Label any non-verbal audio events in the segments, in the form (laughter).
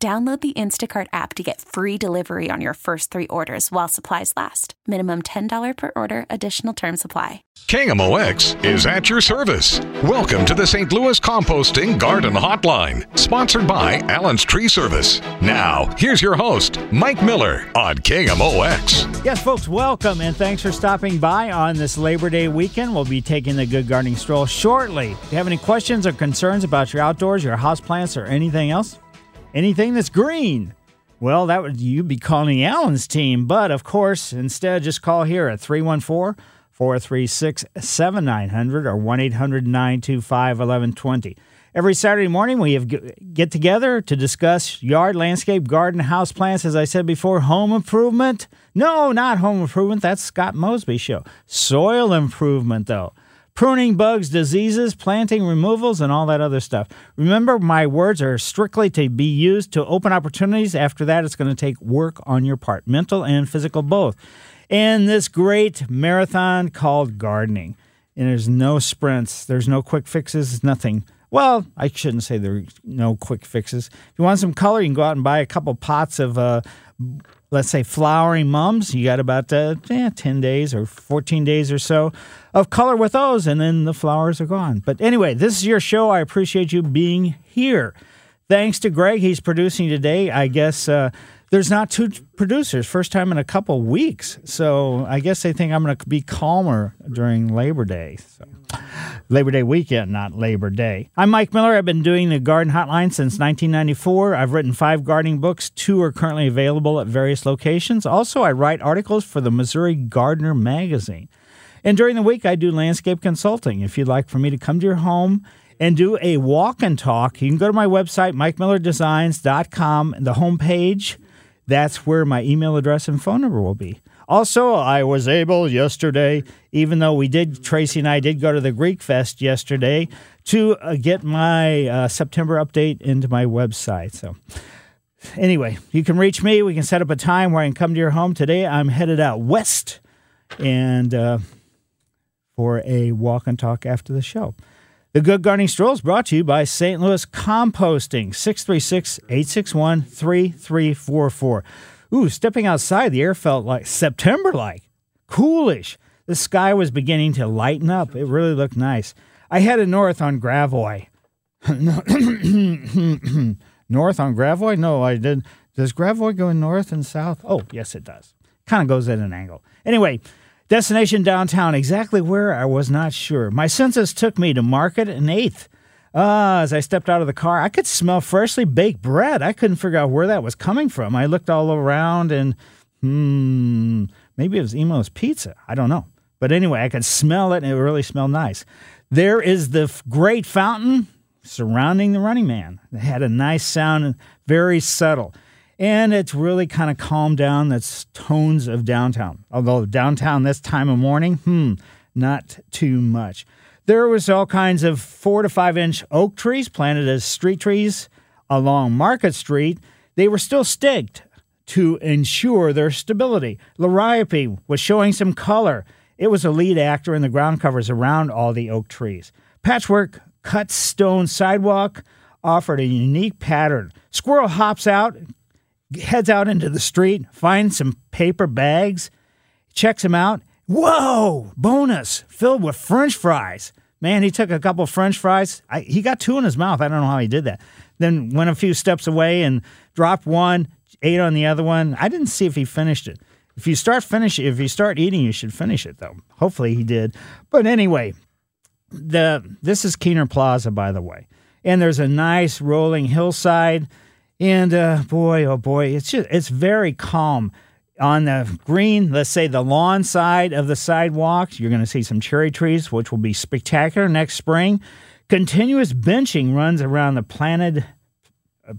Download the Instacart app to get free delivery on your first three orders while supplies last. Minimum $10 per order, additional term supply. KMOX is at your service. Welcome to the St. Louis Composting Garden Hotline, sponsored by Allen's Tree Service. Now, here's your host, Mike Miller on KMOX. Yes, folks, welcome and thanks for stopping by on this Labor Day weekend. We'll be taking the Good Gardening Stroll shortly. If you have any questions or concerns about your outdoors, your houseplants, or anything else, anything that's green. Well, that would you'd be calling Allen's team, but of course, instead just call here at 314 436 7900 or 1 800 925 1120. Every Saturday morning, we have get together to discuss yard, landscape, garden, house plants. As I said before, home improvement. No, not home improvement. That's Scott Mosby show. Soil improvement, though pruning bugs, diseases, planting removals, and all that other stuff. Remember, my words are strictly to be used to open opportunities. After that, it's going to take work on your part, mental and physical both. And this great marathon called gardening. And there's no sprints, there's no quick fixes, nothing. Well, I shouldn't say there are no quick fixes. If you want some color, you can go out and buy a couple pots of uh, let's say flowering mums. You got about uh, eh, 10 days or 14 days or so of color with those, and then the flowers are gone. But anyway, this is your show. I appreciate you being here. Thanks to Greg, he's producing today. I guess uh, there's not two producers, first time in a couple weeks. So I guess they think I'm going to be calmer during Labor Day. So. Labor Day weekend, not Labor Day. I'm Mike Miller. I've been doing the Garden Hotline since 1994. I've written five gardening books. Two are currently available at various locations. Also, I write articles for the Missouri Gardener magazine. And during the week, I do landscape consulting. If you'd like for me to come to your home and do a walk and talk, you can go to my website, mikemillerdesigns.com, the homepage. That's where my email address and phone number will be. Also, I was able yesterday, even though we did, Tracy and I did go to the Greek Fest yesterday, to uh, get my uh, September update into my website. So, anyway, you can reach me. We can set up a time where I can come to your home. Today, I'm headed out west and uh, for a walk and talk after the show. The Good Gardening Stroll is brought to you by St. Louis Composting, 636 861 3344. Ooh, stepping outside, the air felt like September like, coolish. The sky was beginning to lighten up. It really looked nice. I headed north on Gravois. (coughs) north on Gravois? No, I did. Does Gravois go north and south? Oh, yes, it does. Kind of goes at an angle. Anyway, destination downtown, exactly where I was not sure. My senses took me to Market and 8th. Ah, as I stepped out of the car, I could smell freshly baked bread. I couldn't figure out where that was coming from. I looked all around and, hmm, maybe it was Imo's Pizza. I don't know. But anyway, I could smell it and it really smelled nice. There is the great fountain surrounding the running man. It had a nice sound very subtle. And it's really kind of calmed down the tones of downtown. Although downtown this time of morning, hmm, not too much. There was all kinds of four to five inch oak trees planted as street trees along Market Street. They were still staked to ensure their stability. Liriope was showing some color. It was a lead actor in the ground covers around all the oak trees. Patchwork cut stone sidewalk offered a unique pattern. Squirrel hops out, heads out into the street, finds some paper bags, checks them out. Whoa! Bonus filled with French fries. Man, he took a couple French fries. I, he got two in his mouth. I don't know how he did that. Then went a few steps away and dropped one, ate on the other one. I didn't see if he finished it. If you start finish, if you start eating, you should finish it though. Hopefully he did. But anyway, the this is Kiener Plaza, by the way, and there's a nice rolling hillside, and uh, boy, oh boy, it's just it's very calm on the green, let's say the lawn side of the sidewalks, you're going to see some cherry trees, which will be spectacular next spring. Continuous benching runs around the planted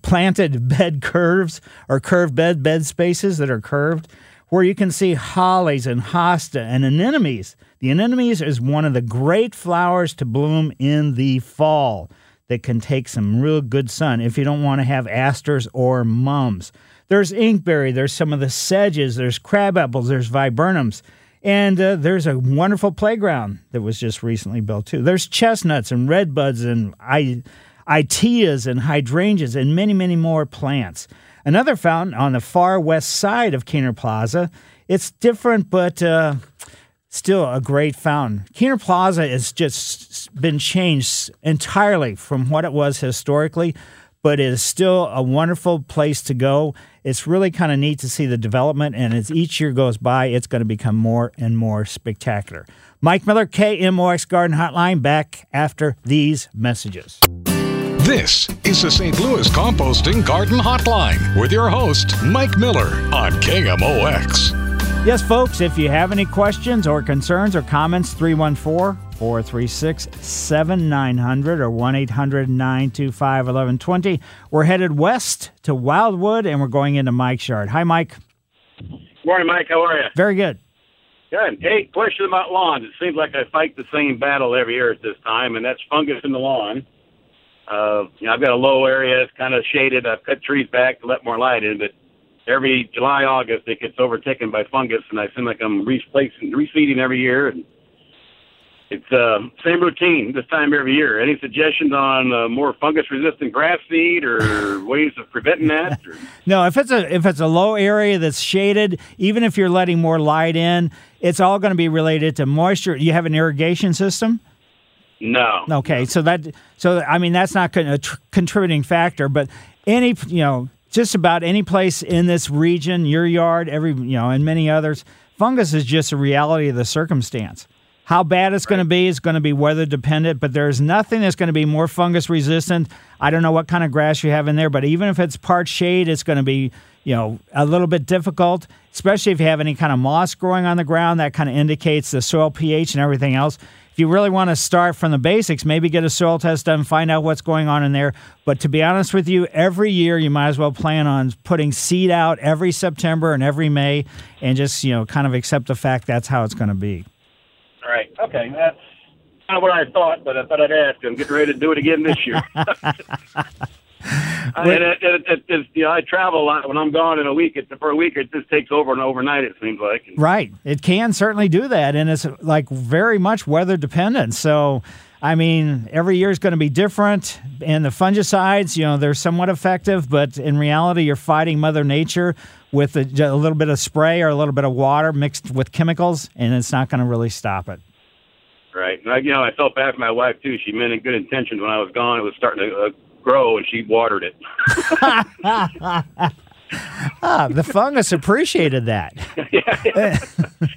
planted (laughs) bed curves or curved bed bed spaces that are curved where you can see hollies and hosta and anemones. The anemones is one of the great flowers to bloom in the fall that can take some real good sun if you don't want to have asters or mums. There's inkberry, there's some of the sedges, there's crab apples, there's viburnums. And uh, there's a wonderful playground that was just recently built too. There's chestnuts and redbuds and I, iteas and hydrangeas and many, many more plants. Another fountain on the far west side of Kiener Plaza. It's different, but uh, still a great fountain. Kiener Plaza is just been changed entirely from what it was historically, but it is still a wonderful place to go. It's really kind of neat to see the development, and as each year goes by, it's going to become more and more spectacular. Mike Miller, KMOX Garden Hotline, back after these messages. This is the St. Louis Composting Garden Hotline with your host, Mike Miller on KMOX. Yes, folks, if you have any questions or concerns or comments, 314 436 7900 or 1 800 925 1120. We're headed west to Wildwood and we're going into Mike's yard. Hi, Mike. Morning, Mike. How are you? Very good. Good. Hey, question about lawns. It seems like I fight the same battle every year at this time, and that's fungus in the lawn. Uh, you know, I've got a low area. It's kind of shaded. I've cut trees back to let more light in, but every July, August, it gets overtaken by fungus, and I seem like I'm replacing, reseeding every year. And it's uh, same routine this time every year. Any suggestions on uh, more fungus-resistant grass seed or (laughs) ways of preventing that? Or? No, if it's a if it's a low area that's shaded, even if you're letting more light in, it's all going to be related to moisture. You have an irrigation system. No. Okay, so that so I mean that's not a tr- contributing factor, but any you know just about any place in this region, your yard, every you know, and many others, fungus is just a reality of the circumstance. How bad it's going to be is going to be weather dependent, but there's nothing that's going to be more fungus resistant. I don't know what kind of grass you have in there, but even if it's part shade, it's going to be you know a little bit difficult, especially if you have any kind of moss growing on the ground. That kind of indicates the soil pH and everything else if you really want to start from the basics, maybe get a soil test done, find out what's going on in there. But to be honest with you, every year you might as well plan on putting seed out every September and every May and just, you know, kind of accept the fact that's how it's going to be. Right. Okay. That's kind of what I thought, but I thought I'd ask. I'm getting ready to do it again this year. (laughs) and it, it, it, it, you know, I travel a lot. When I'm gone in a week, it, for a week, it just takes over and overnight. It seems like. Right. It can certainly do that, and it's like very much weather dependent. So. I mean, every year is going to be different, and the fungicides, you know, they're somewhat effective, but in reality, you're fighting Mother Nature with a, a little bit of spray or a little bit of water mixed with chemicals, and it's not going to really stop it. Right. And I, you know, I felt bad for my wife too. She meant in good intentions when I was gone. It was starting to uh, grow, and she watered it. (laughs) ah, the fungus appreciated that. (laughs) yeah, yeah.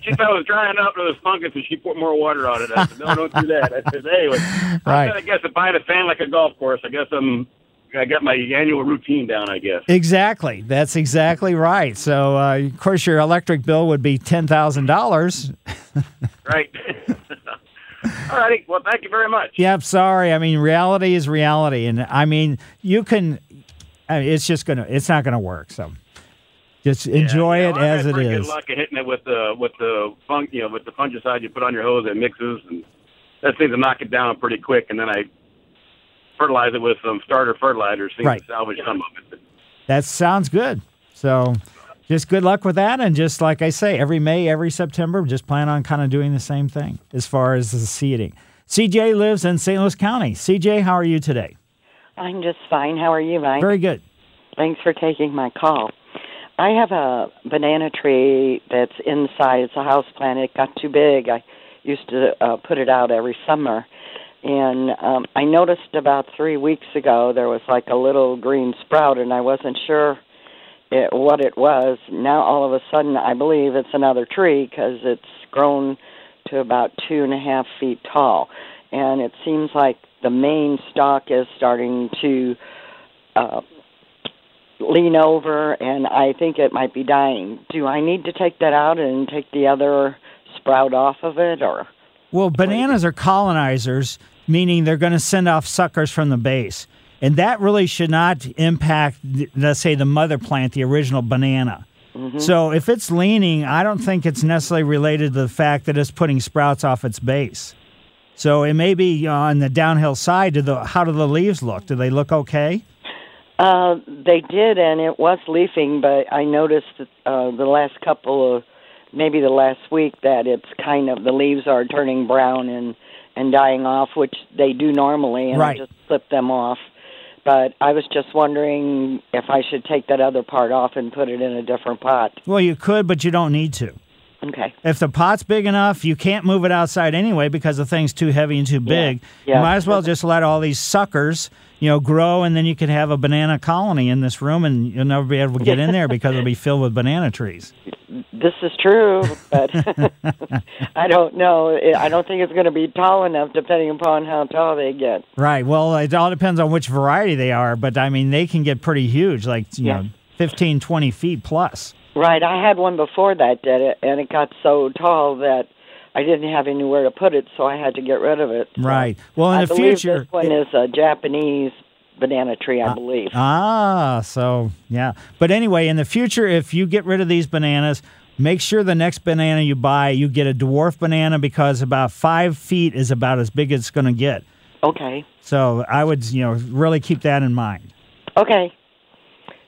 she thought it was drying up to the fungus, and she put more water on it. I said, "No, don't do that." I said, "Anyway, right. I guess if I had a fan like a golf course, I guess I'm." I got my annual routine down, I guess. Exactly. That's exactly right. So, uh, of course, your electric bill would be ten thousand dollars. right. (laughs) All righty. Well, thank you very much. Yep. Sorry. I mean, reality is reality, and I mean, you can. I mean, it's just gonna. It's not gonna work. So. Just enjoy yeah, it as it is. Good luck at hitting it with the with the fung, you know, with the fungicide you put on your hose. It mixes, and that seems to knock it down pretty quick. And then I fertilize it with some starter fertilizer, seems right. to salvage some of it. That sounds good. So, just good luck with that. And just like I say, every May, every September, just plan on kind of doing the same thing as far as the seeding. CJ lives in St. Louis County. CJ, how are you today? I'm just fine. How are you, Mike? Very good. Thanks for taking my call. I have a banana tree that's inside. It's a house plant. It got too big. I used to uh, put it out every summer. And um, I noticed about three weeks ago there was like a little green sprout, and I wasn't sure it, what it was. Now all of a sudden, I believe it's another tree because it's grown to about two and a half feet tall, and it seems like the main stalk is starting to uh, lean over, and I think it might be dying. Do I need to take that out and take the other sprout off of it, or? Well, bananas are colonizers, meaning they're going to send off suckers from the base. and that really should not impact, let's say, the mother plant, the original banana. Mm-hmm. So if it's leaning, I don't think it's necessarily related to the fact that it's putting sprouts off its base. So it may be on the downhill side. Do the how do the leaves look? Do they look okay? Uh, they did, and it was leafing, but I noticed that, uh, the last couple of, maybe the last week, that it's kind of the leaves are turning brown and and dying off, which they do normally, and Right. I just clipped them off. But I was just wondering if I should take that other part off and put it in a different pot. Well, you could, but you don't need to. Okay. If the pot's big enough, you can't move it outside anyway because the thing's too heavy and too big. Yeah. You might as well just let all these suckers, you know, grow, and then you could have a banana colony in this room, and you'll never be able to get in there because it'll be filled with banana trees. This is true, but (laughs) I don't know. I don't think it's going to be tall enough, depending upon how tall they get. Right. Well, it all depends on which variety they are, but I mean, they can get pretty huge, like, you Yeah. know, 15, 20 feet plus. Right. I had one before that did it, and it got so tall that I didn't have anywhere to put it, so I had to get rid of it. Right. Well, in I the future. this one is a Japanese banana tree, I believe. Ah, so yeah. But anyway, in the future, if you get rid of these bananas, make sure the next banana you buy, you get a dwarf banana because about five feet is about as big as it's going to get. okay. So I would, you know, really keep that in mind. Okay.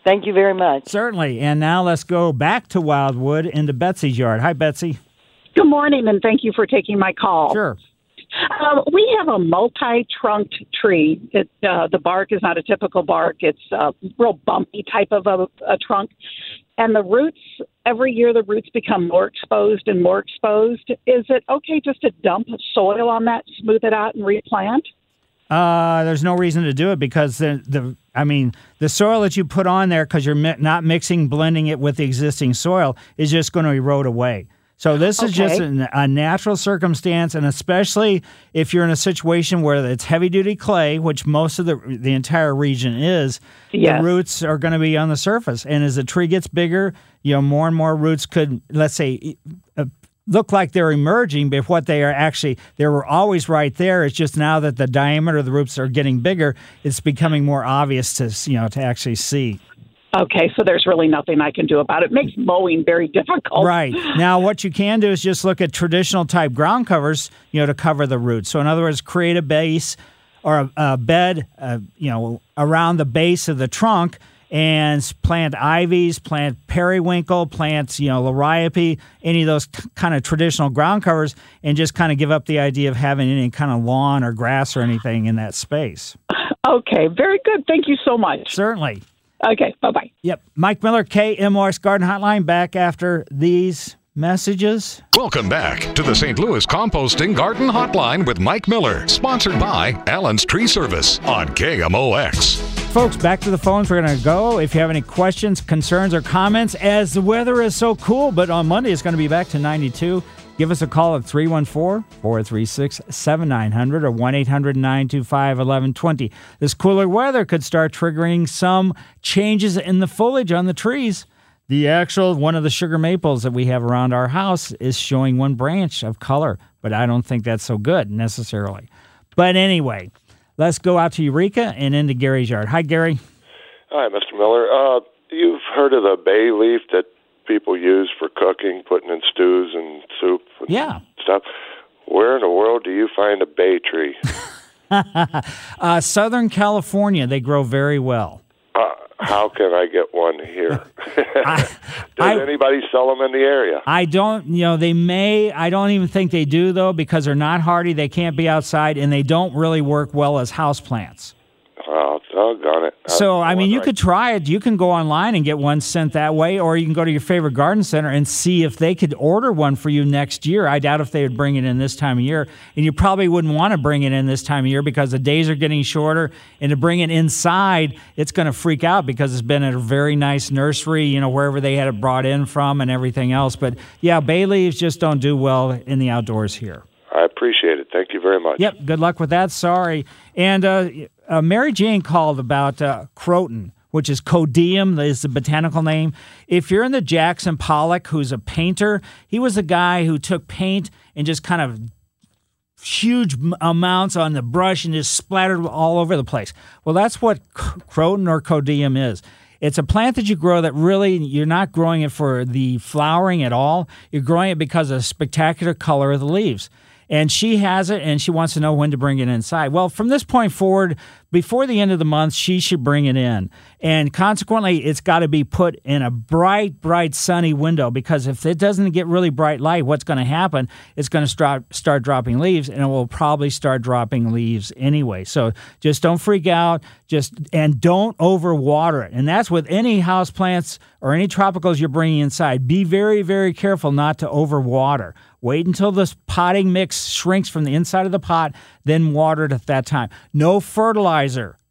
Thank you very much. Certainly. And now let's go back to Wildwood into Betsy's yard. Hi, Betsy. Good morning, and thank you for taking my call. Sure. Um, we have a multi-trunked tree. It, uh, the bark is not a typical bark; it's a real bumpy type of a, a trunk, and the roots. Every year, the roots become more exposed and more exposed. Is it okay just to dump soil on that, smooth it out, and replant? Uh, there's no reason to do it because the, the I mean, the soil that you put on there because you're mi- not mixing, blending it with the existing soil is just going to erode away. So this is just an, a natural circumstance, and especially if you're in a situation where it's heavy duty clay, which most of the the entire region is, Yes. the roots are going to be on the surface. And as the tree gets bigger, you know, more and more roots could, let's say, uh, look like they're emerging, but what they are actually, they were always right there. It's just now that the diameter of the roots are getting bigger, it's becoming more obvious to, you know, to actually see. Okay, so there's really nothing I can do about it. It makes mowing very (laughs) difficult. Right. Now, what you can do is just look at traditional type ground covers, you know, to cover the roots. So, in other words, create a base or a, a bed, uh, you know, around the base of the trunk and plant ivies, plant periwinkle, plant, you know, liriope, any of those k- kind of traditional ground covers, and just kind of give up the idea of having any kind of lawn or grass or anything in that space. Okay, very good. Thank you so much. Certainly. Okay, bye bye. Yep. Mike Miller, KMOX Garden Hotline, back after these messages. Welcome back to the St. Louis Composting Garden Hotline with Mike Miller, sponsored by Allen's Tree Service on KMOX. Folks, back to the phones. We're going to go. If you have any questions, concerns, or comments, as the weather is so cool, but on Monday it's going to be back to 92. Give us a call at 314 436 7900 or 1 800 925 1120. This cooler weather could start triggering some changes in the foliage on the trees. The actual one of the sugar maples that we have around our house is showing one branch of color, but I don't think that's so good necessarily. But anyway, let's go out to Eureka and into Gary's yard. Hi, Gary. Hi, Mr. Miller. Uh, you've heard of the bay leaf that people use for cooking, putting in stews and soup and Yeah. stuff. Where in the world do you find a bay tree? (laughs) Uh, Southern California, they grow very well. uh, how can I get one here? (laughs) I, (laughs) Does I, anybody sell them in the area? I don't, you know, they may, I don't even think they do though, because they're not hardy, they can't be outside, and they don't really work well as houseplants. Oh, oh doggone it. So, I mean, you wondering. could try it. You can go online and get one sent that way, or you can go to your favorite garden center and see if they could order one for you next year. I doubt if they would bring it in this time of year. And you probably wouldn't want to bring it in this time of year because the days are getting shorter. And to bring it inside, it's going to freak out because it's been at a very nice nursery, you know, wherever they had it brought in from and everything else. But yeah, bay leaves just don't do well in the outdoors here. I appreciate it. Thank you very much. Yep. Good luck with that. Sorry. And uh, uh, Mary Jane called about uh, croton, which is codium, is the botanical name. If you're in the Jackson Pollock, who's a painter, he was a guy who took paint and just kind of huge amounts on the brush and just splattered all over the place. Well, that's what croton or codium is. It's a plant that you grow that really you're not growing it for the flowering at all. You're growing it because of the spectacular color of the leaves. And she has it and she wants to know when to bring it inside. Well, from this point forward, before the end of the month, she should bring it in. And consequently, it's got to be put in a bright, bright, sunny window because if it doesn't get really bright light, what's going to happen? It's going to start, start dropping leaves and it will probably start dropping leaves anyway. So just don't freak out. Just and don't overwater it. And that's with any house plants or any tropicals you're bringing inside. Be very, very careful not to overwater. Wait until this potting mix shrinks from the inside of the pot, then water it at that time. No fertilizer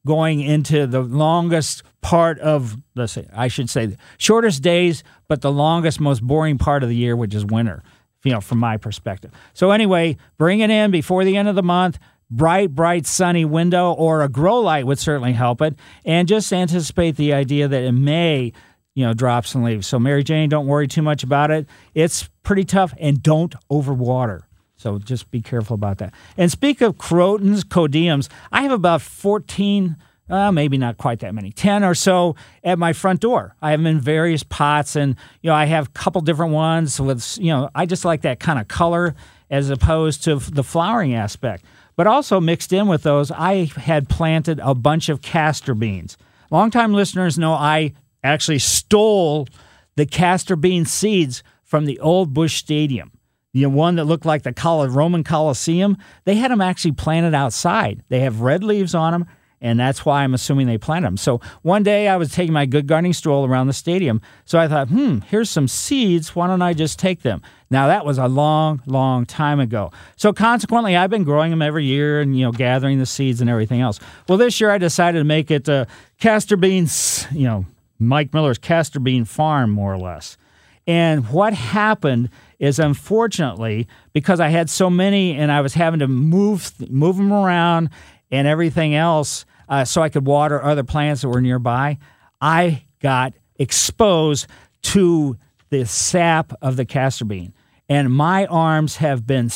going into the longest part of, let's say, I should say, the shortest days, but the longest, most boring part of the year, which is winter, you know, from my perspective. So, anyway, bring it in before the end of the month. Bright, bright, sunny window or a grow light would certainly help it. And just anticipate the idea that it may you know, drop some leaves. So, Mary Jane, don't worry too much about it. It's pretty tough, and don't overwater. So, just be careful about that. And speak of crotons, codiums, I have about 14, uh, maybe not quite that many, 10 or so at my front door. I have them in various pots, and, you know, I have a couple different ones with, you know, I just like that kind of color as opposed to the flowering aspect. But also mixed in with those, I had planted a bunch of castor beans. Longtime listeners know I actually stole the castor bean seeds from the old Busch Stadium. The one that looked like the Roman Colosseum, they had them actually planted outside. They have red leaves on them, and that's why I'm assuming they planted them. So one day I was taking my good gardening stroll around the stadium. So I thought, hmm, here's some seeds. Why don't I just take them? Now that was a long, long time ago. So consequently, I've been growing them every year and you know gathering the seeds and everything else. Well, this year I decided to make it uh, castor beans, you know, Mike Miller's castor bean farm, more or less. And what happened is, unfortunately, because I had so many and I was having to move move them around and everything else, uh, so I could water other plants that were nearby, I got exposed to the sap of the castor bean, and my arms have been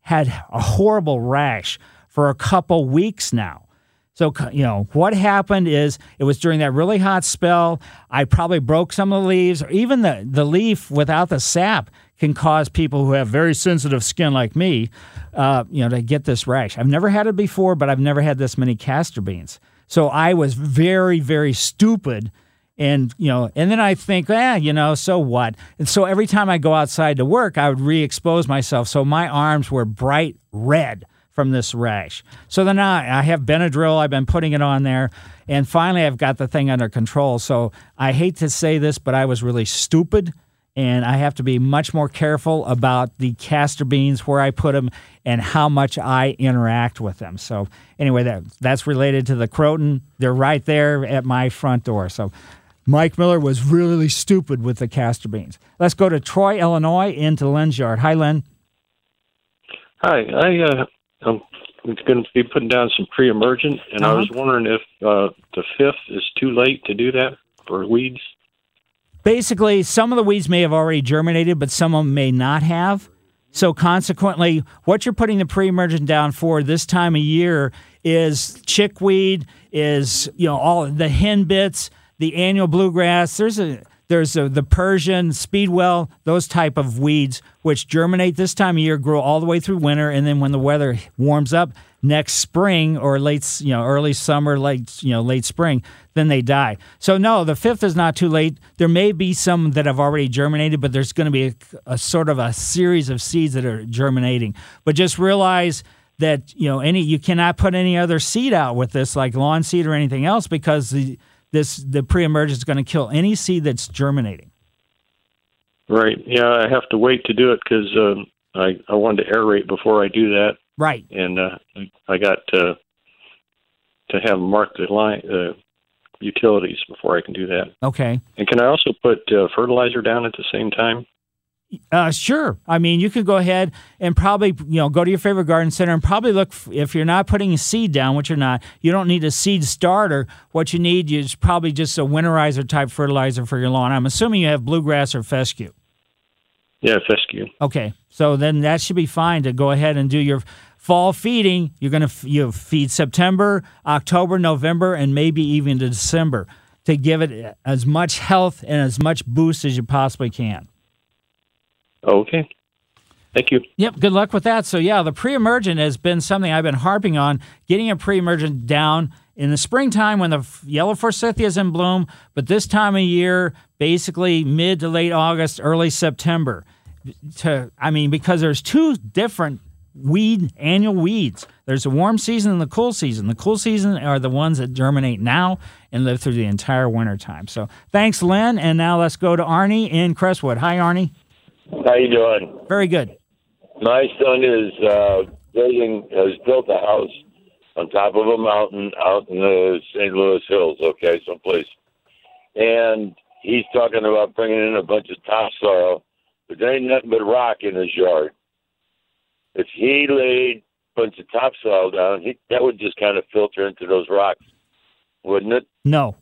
had a horrible rash for a couple weeks now. So, you know, what happened is it was during that really hot spell. I probably broke some of the leaves, or even the, the leaf without the sap can cause people who have very sensitive skin like me, uh, you know, to get this rash. I've never had it before, but I've never had this many castor beans. So I was very, very stupid. And, you know, and then I think, eh, you know, so what? And so every time I go outside to work, I would re expose myself. So my arms were bright red from this rash. So then I, I have Benadryl. I've been putting it on there. And finally, I've got the thing under control. So I hate to say this, but I was really stupid. And I have to be much more careful about the castor beans, where I put them, and how much I interact with them. So, anyway, that, that's related to the croton. They're right there at my front door. So, Mike Miller was really stupid with the castor beans. Let's go to Troy, Illinois, into Lynn's yard. Hi, Lynn. Hi. I uh, I'm going to be putting down some pre-emergent, and uh-huh. I was wondering if uh, the fifth is too late to do that for weeds. Basically, some of the weeds may have already germinated, but some of them may not have. So consequently, what you're putting the pre-emergent down for this time of year is chickweed, is you know all the hen bits, the annual bluegrass. There's a there's a, the Persian, speedwell, those type of weeds which germinate this time of year, grow all the way through winter, and then when the weather warms up next spring or late, you know, early summer, late, you know, late spring, then they die. So no, the fifth is not too late. There may be some that have already germinated, but there's going to be a, a sort of a series of seeds that are germinating. But just realize that you know any you cannot put any other seed out with this like lawn seed or anything else because the this the pre-emergence is going to kill any seed that's germinating. Right. Yeah, I have to wait to do it because um, I I wanted to aerate before I do that. Right. And uh, I got to to have marked the line uh, utilities before I can do that. Okay. And can I also put uh, fertilizer down at the same time? Uh, sure. I mean, you could go ahead and probably, you know, go to your favorite garden center and probably look. If you're not putting a seed down, which you're not, you don't need a seed starter. What you need is probably just a winterizer type fertilizer for your lawn. I'm assuming you have bluegrass or fescue. Yeah, fescue. Okay, so then that should be fine to go ahead and do your fall feeding, you're going to you feed September, October, November, and maybe even to December to give it as much health and as much boost as you possibly can. Okay. Thank you. Yep. Good luck with that. So, yeah, the pre emergent has been something I've been harping on, getting a pre emergent down in the springtime when the yellow forsythia is in bloom, but this time of year, basically mid to late August, early September. To, I mean, because there's two different weed annual weeds. There's a warm season and the cool season. The cool season are the ones that germinate now and live through the entire winter time. So thanks, Lynn. And now let's go to Arnie in Crestwood. Hi, Arnie. How you doing? Very good. My son is uh, building has built a house on top of a mountain out in the St. Louis Hills. Okay, someplace, and he's talking about bringing in a bunch of topsoil, but there ain't nothing but rock in his yard if he laid a bunch of topsoil down, he, that would just kind of filter into those rocks, wouldn't it? No.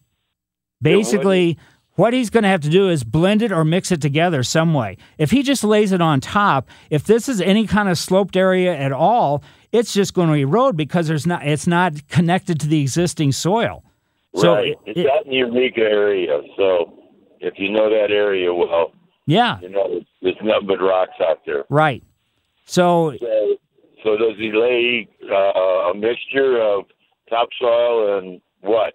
Basically, what he's going to have to do is blend it or mix it together some way. If he just lays it on top, if this is any kind of sloped area at all, it's just going to erode because there's not it's not connected to the existing soil. So right. It, it's in the area. So if you know that area well, yeah, you know there's nothing but rocks out there. Right. So, so, so does he lay uh, a mixture of topsoil and what?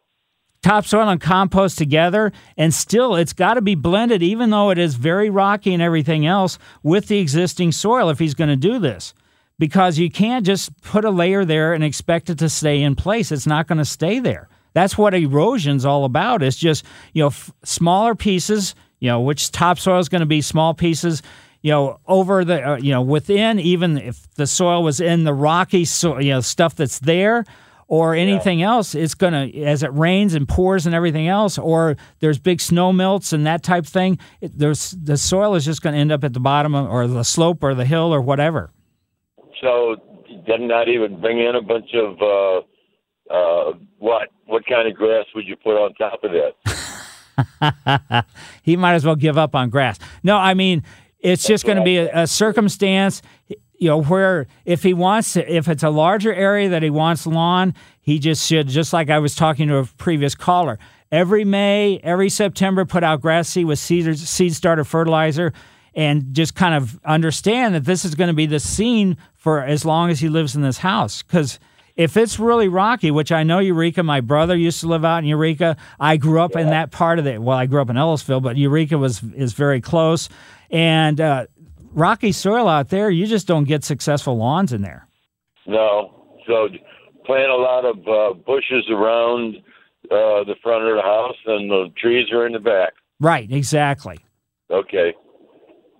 Topsoil and compost together, and still it's got to be blended, even though it is very rocky and everything else, with the existing soil if he's going to do this. Because you can't just put a layer there and expect it to stay in place. It's not going to stay there. That's what erosion's all about. It's just, you know, f- smaller pieces, you know, which topsoil is going to be small pieces you know, over the, uh, you know, within, even if the soil was in the rocky, so, you know, stuff that's there or anything yeah. else, it's going to, as it rains and pours and everything else, or there's big snow melts and that type thing, it, there's, the soil is just going to end up at the bottom of, or the slope or the hill or whatever. So, not even bring in a bunch of, uh, uh, what? What kind of grass would you put on top of that? (laughs) he might as well give up on grass. No, I mean, it's just going to be a, a, circumstance, you know, where if he wants to, if it's a larger area that he wants lawn, he just should, just like I was talking to a previous caller, every May, every September, put out grass seed with seed, seed starter fertilizer and just kind of understand that this is going to be the scene for as long as he lives in this house. Because if it's really rocky, which I know Eureka, my brother used to live out in Eureka. I grew up yeah. in that part of it. Well, I grew up in Ellisville, but Eureka was is very close. And uh, rocky soil out there, you just don't get successful lawns in there. No. So plant a lot of uh, bushes around uh, the front of the house, and the trees are in the back. Right, exactly. Okay.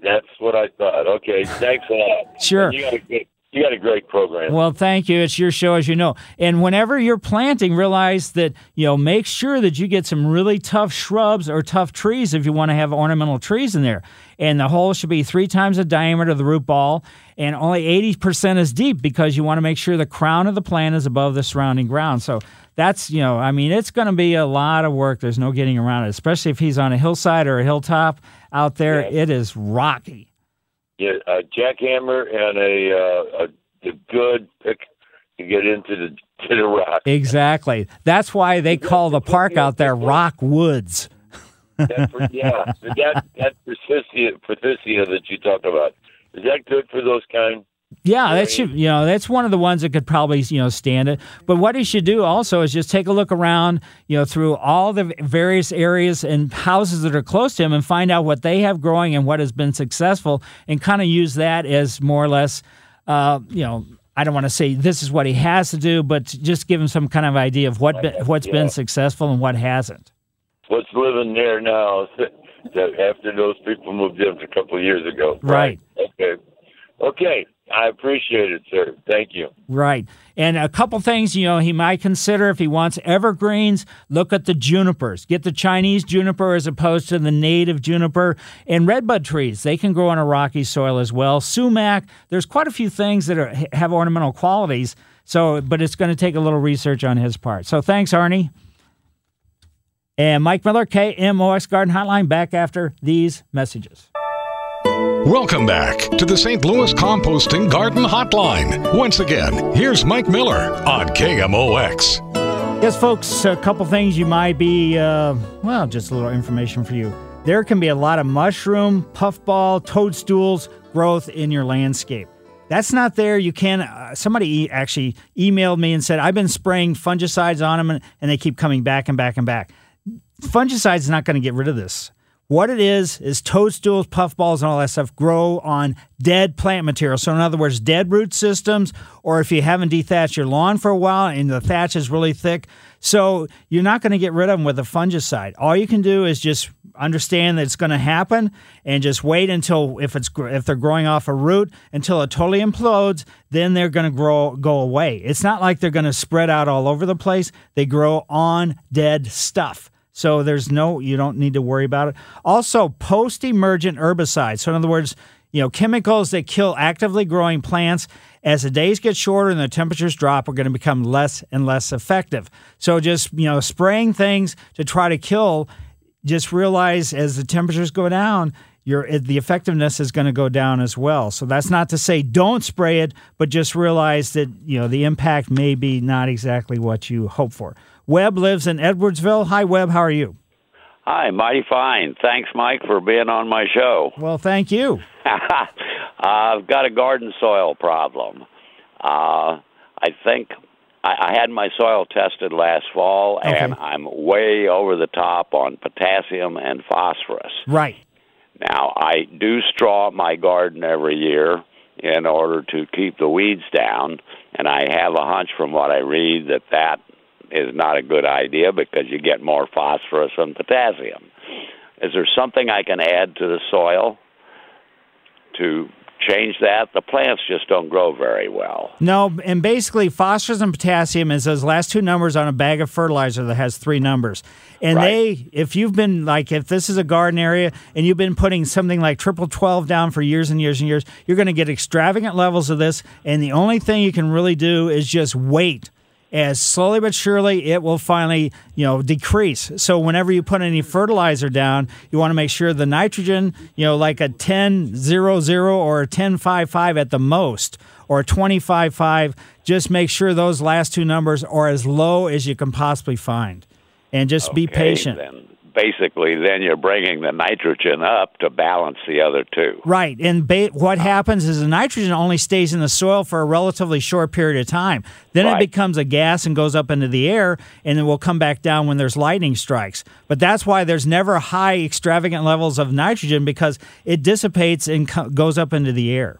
That's what I thought. Okay, thanks a lot. Sure. You got a good, you got a great program. Well, thank you. It's your show, as you know. And whenever you're planting, realize that, you know, make sure that you get some really tough shrubs or tough trees if you want to have ornamental trees in there. And the hole should be three times the diameter of the root ball, and only 80% is deep because you want to make sure the crown of the plant is above the surrounding ground. So that's, you know, I mean, it's going to be a lot of work. There's no getting around it, especially if he's on a hillside or a hilltop out there. Yeah. It is rocky yeah, a jackhammer and a, uh, a, a good pick to get into the to the rock. Exactly. That's why they call the park out there Rock Woods. that, (laughs) yeah, that that persistia, persistia that you talk about is that good for those kind? Yeah, that should you know that's one of the ones that could probably you know stand it. But what he should do also is just take a look around, you know, through all the various areas and houses that are close to him and find out what they have growing and what has been successful, and kind of use that as more or less, uh, you know. I don't want to say this is what he has to do, but just give him some kind of idea of what been, what's yeah. been successful and what hasn't. What's living there now (laughs) after those people moved in a couple of years ago? Right. right. Okay. Okay. I appreciate it, sir. Thank you. Right. And a couple things, you know, he might consider if he wants evergreens, look at the junipers. Get the Chinese juniper as opposed to the native juniper. And redbud trees, they can grow on a rocky soil as well. Sumac, there's quite a few things that are, have ornamental qualities. So, but it's going to take a little research on his part. So thanks, Arnie. And Mike Miller, KMOX Garden Hotline, back after these messages. Welcome back to the St. Louis Composting Garden Hotline. Once again, here's Mike Miller on KMOX. Yes, folks, a couple things you might be, uh, well, just a little information for you. There can be a lot of mushroom, puffball, toadstools growth in your landscape. That's not there. You can. Uh, somebody actually emailed me and said I've been spraying fungicides on them, and, and they keep coming back and back and back. Fungicide is not going to get rid of this. What it is is toadstools, puffballs, and all that stuff grow on dead plant material. So, in other words, dead root systems, or if you haven't dethatched your lawn for a while and the thatch is really thick. So, you're not going to get rid of them with a fungicide. All you can do is just understand that it's going to happen and just wait until if it's if they're growing off a root until it totally implodes then they're going to grow go away it's not like they're going to spread out all over the place they grow on dead stuff so there's no, you don't need to worry about it. Also, post emergent herbicides. So, in other words, you know, chemicals that kill actively growing plants as the days get shorter and the temperatures drop are going to become less and less effective. So, just, you know, spraying things to try to kill, just realize as the temperatures go down, your the effectiveness is going to go down as well. So that's not to say don't spray it, but just realize that you know the impact may be not exactly what you hope for. Webb lives in Edwardsville. Hi, Webb. How are you? Hi, mighty fine. Thanks, Mike, for being on my show. (laughs) Well, thank you. I've got a garden soil problem. Uh, I think I, I had my soil tested last fall, Okay. and I'm way over the top on potassium and phosphorus. Right. Now, I do straw my garden every year in order to keep the weeds down, and I have a hunch from what I read that that is not a good idea because you get more phosphorus and potassium. Is there something I can add to the soil to change that? The plants just don't grow very well. No, and basically phosphorus and potassium is those last two numbers on a bag of fertilizer that has three numbers. And they if you've been like if this is a garden area and you've been putting something like triple 12 down for years and years and years, you're going to get extravagant levels of this and the only thing you can really do is just wait. As slowly but surely, it will finally, you know, decrease. So whenever you put any fertilizer down, you want to make sure the nitrogen, you know, like a 10 0 0 or a 10 5 5 at the most, or 25 5, just make sure those last two numbers are as low as you can possibly find. And just be patient. Then basically, then you're bringing the nitrogen up to balance the other two. Right. And ba- what happens is the nitrogen only stays in the soil for a relatively short period of time. Then it becomes a gas and goes up into the air, and then will come back down when there's lightning strikes. But that's why there's never high, extravagant levels of nitrogen because it dissipates and co- goes up into the air.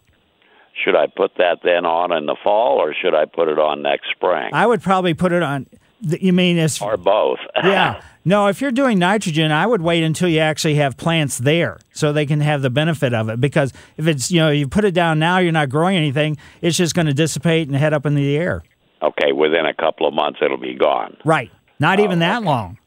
Should I put that then on in the fall, or should I put it on next spring, I would probably put it on. You mean as or both? (laughs) yeah. No, if you're doing nitrogen, I would wait until you actually have plants there so they can have the benefit of it. Because if it's, you know, you put it down now, you're not growing anything, it's just going to dissipate and head up into the air. okay, within a couple of months it'll be gone. Right. Not even oh, that long.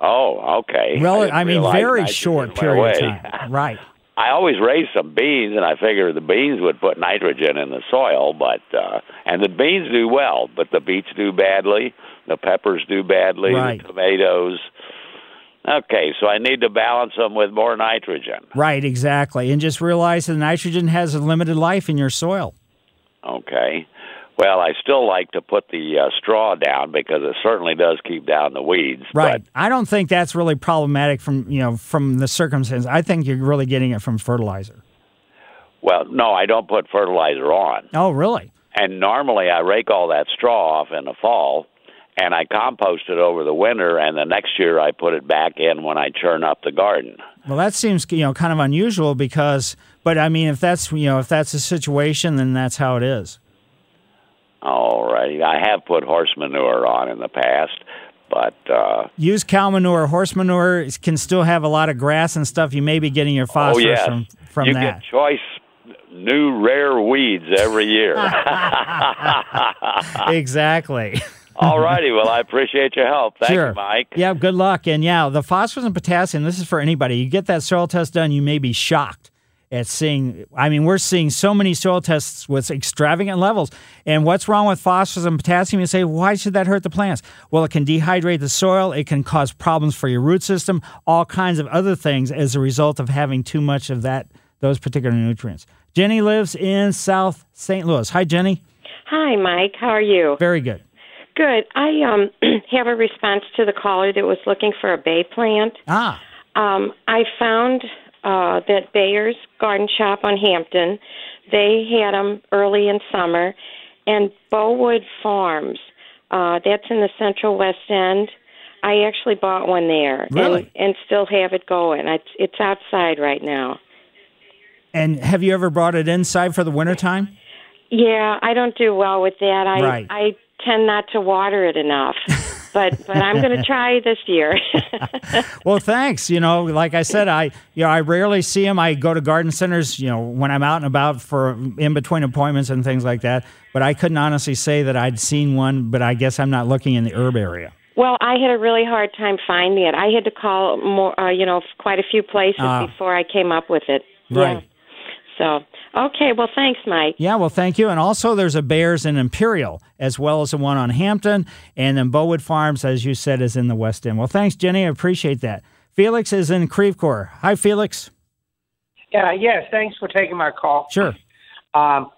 Oh, okay. Well, didn't I, mean, very short period of time. (laughs) Right. I always raised some beans, and I figured the beans would put nitrogen in the soil, but uh, and the beans do well, but the beets do badly, the peppers do badly, Right. the tomatoes. Okay, so I need to balance them with more nitrogen. Right, exactly. And just realize that nitrogen has a limited life in your soil. Okay. Well, I still like to put the uh, straw down because it certainly does keep down the weeds. Right. I don't think that's really problematic from, you know, from the circumstance. I think you're really getting it from fertilizer. Well, no, I don't put fertilizer on. Oh, really? And normally I rake all that straw off in the fall and I compost it over the winter and the next year I put it back in when I churn up the garden. Well, that seems you know kind of unusual because, but I mean, if that's you know if that's the situation, then that's how it is. All righty. I have put horse manure on in the past, but uh Use cow manure, horse manure can still have a lot of grass and stuff. You may be getting your oh phosphorus yes, from from you that. get choice new rare weeds every year. (laughs) exactly. All righty. Well, I appreciate your help. Thank sure. you, Mike. Yeah, good luck. And yeah, the phosphorus and potassium, this is for anybody. You get that soil test done, you may be shocked at seeing. I mean, we're seeing so many soil tests with extravagant levels. And what's wrong with phosphorus and potassium? You say, why should that hurt the plants? Well, it can dehydrate the soil, it can cause problems for your root system, all kinds of other things as a result of having too much of that. those particular nutrients. Jenny lives in South St. Louis. Hi, Jenny. Hi, Mike. How are you? Very good. Good. I um, (clears throat) have a response to the caller that was looking for a bay plant. Ah. Um, I found uh, that Bayer's Garden Shop on Hampton, they had them early in summer, and Bowood Farms, uh, that's in the Central West End. I actually bought one there, Really? and, and still have it going. It's it's outside right now. And have you ever brought it inside for the wintertime? Yeah, I don't do well with that. I Right. I tend not to water it enough. (laughs) but but I'm going (laughs) to try this year. (laughs) Well, thanks. You know, like I said, I you know I rarely see them. I go to garden centers, you know, when I'm out and about for in between appointments and things like that. But I couldn't honestly say that I'd seen one. But I guess I'm not looking in the herb area. well, I had a really hard time finding it. I had to call more, uh, you know, quite a few places Ah. before I came up with it. Right. Yeah. So okay, well, thanks, Mike. Yeah, well, thank you. And also, there's a Bears in Imperial, as well as the one on Hampton, and then Bowood Farms, as you said, is in the West End. Well, thanks, Jenny. I appreciate that. Felix is in Creve Hi, Felix. Yeah, yes. Thanks for taking my call. Sure. Um,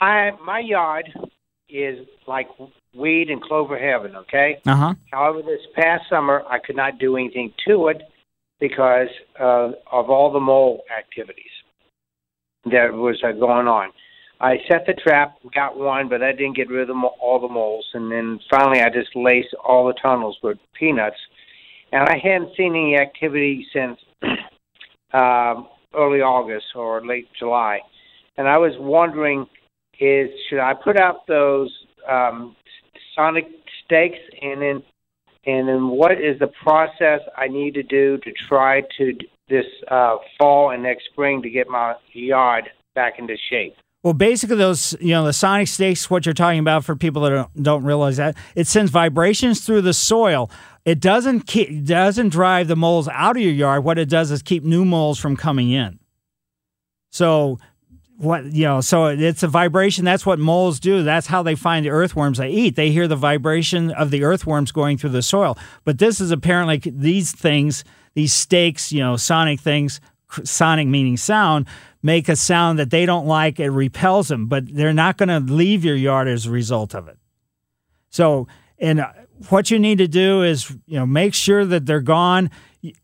I my yard is like weed and clover heaven. Okay. Uh huh. However, this past summer I could not do anything to it because uh, of all the mole activities that was uh, going on. I set the trap, got one, but I didn't get rid of the, all the moles. And then finally, I just laced all the tunnels with peanuts. And I hadn't seen any activity since (clears throat) um, early August or late July. And I was wondering, is should I put out those um, sonic stakes, and then and then what is the process I need to do to try to this uh, fall and next spring to get my yard back into shape? Well, basically, those you know the sonic stakes. What you're talking about for people that don't, don't realize that it sends vibrations through the soil. It doesn't keep, doesn't drive the moles out of your yard. What it does is keep new moles from coming in. So what you know so it's a vibration that's what moles do that's how they find the earthworms they eat they hear the vibration of the earthworms going through the soil but this is apparently these things these stakes you know sonic things sonic meaning sound make a sound that they don't like it repels them but they're not going to leave your yard as a result of it so and uh, what you need to do is you know make sure that they're gone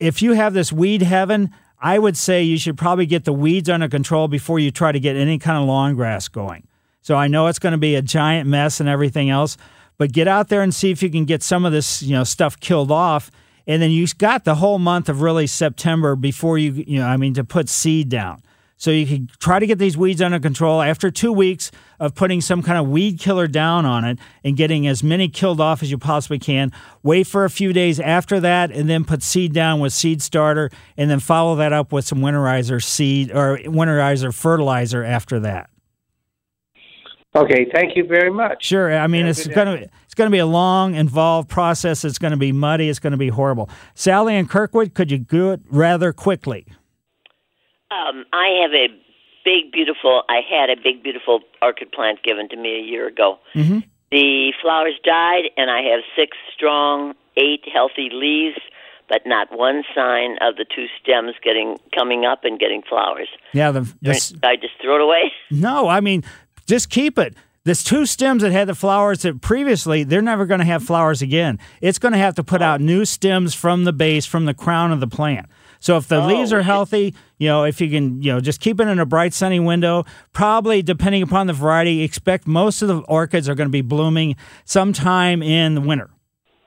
if you have this weed heaven I would say you should probably get the weeds under control before you try to get any kind of lawn grass going. So I know it's going to be a giant mess and everything else, but get out there and see if you can get some of this, you know, stuff killed off. And then you've got the whole month of really September before you, you know, I mean, to put seed down. So you can try to get these weeds under control after two weeks of putting some kind of weed killer down on it and getting as many killed off as you possibly can. Wait for a few days after that and then put seed down with seed starter and then follow that up with some winterizer seed or winterizer fertilizer after that. Okay, thank you very much. Sure. I mean, Have it's going to it's going to be a long, involved process. It's going to be muddy. It's going to be horrible. Sally and Kirkwood, could you do it rather quickly? Um, I have a big, beautiful. I had a big, beautiful orchid plant given to me a year ago. Mm-hmm. The flowers died, and I have six strong, eight healthy leaves, but not one sign of the two stems getting coming up and getting flowers. Yeah. The, the, I just throw it away. No, I mean, just keep it. This two stems that had the flowers that previously they're never going to have flowers again. It's going to have to put out new stems from the base, from the crown of the plant. So if the leaves are healthy, you know, if you can, you know, just keep it in a bright sunny window, probably depending upon the variety, expect most of the orchids are going to be blooming sometime in the winter.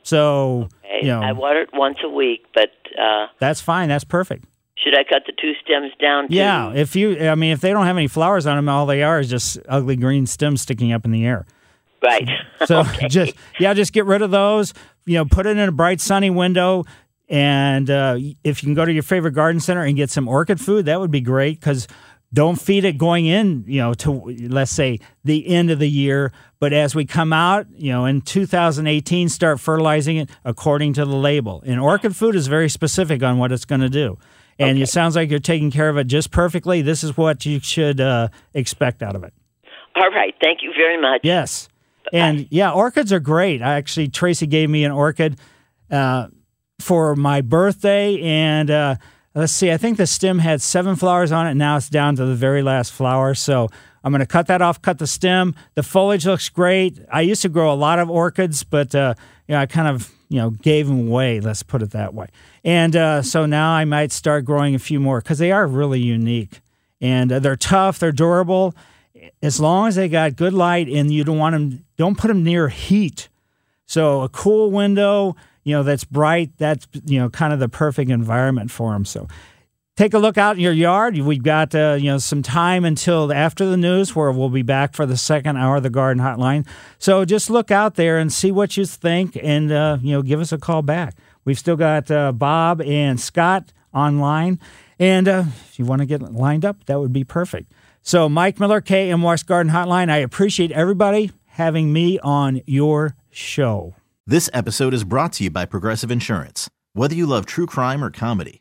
So, you know, I water it once a week, but uh, that's fine. That's perfect. Should I cut the two stems down? To, Yeah, if you, I mean, if they don't have any flowers on them, all they are is just ugly green stems sticking up in the air. Right. (laughs) So (laughs) just yeah, just get rid of those. You know, put it in a bright sunny window. And uh, if you can go to your favorite garden center and get some orchid food, that would be great because don't feed it going in, you know, to let's say the end of the year. But as we come out, you know, in 2018, start fertilizing it according to the label. And orchid food is very specific on what it's going to do. And it sounds like you're taking care of it just perfectly. This is what you should uh, expect out of it. All right. Thank you very much. Yes. And yeah, orchids are great. I actually Tracy gave me an orchid uh, for my birthday, and uh, let's see, I think the stem had seven flowers on it. Now it's down to the very last flower. So I'm going to cut that off, cut the stem. The foliage looks great. I used to grow a lot of orchids, but uh, you know, I kind of you know gave them away. Let's put it that way. And uh, so now I might start growing a few more because they are really unique and uh, they're tough. They're durable. As long as they got good light and you don't want them, don't put them near heat. So a cool window, you know, that's bright. That's you know kind of the perfect environment for them. So take a look out in your yard. We've got uh, you know some time until after the news where we'll be back for the second hour of the Garden Hotline. So just look out there and see what you think, and uh, you know give us a call back. We've still got uh, Bob and Scott online, and uh, if you want to get lined up, that would be perfect. So Mike Miller, KMOX Garden Hotline. I appreciate everybody having me on your show. This episode is brought to you by Progressive Insurance. Whether you love true crime or comedy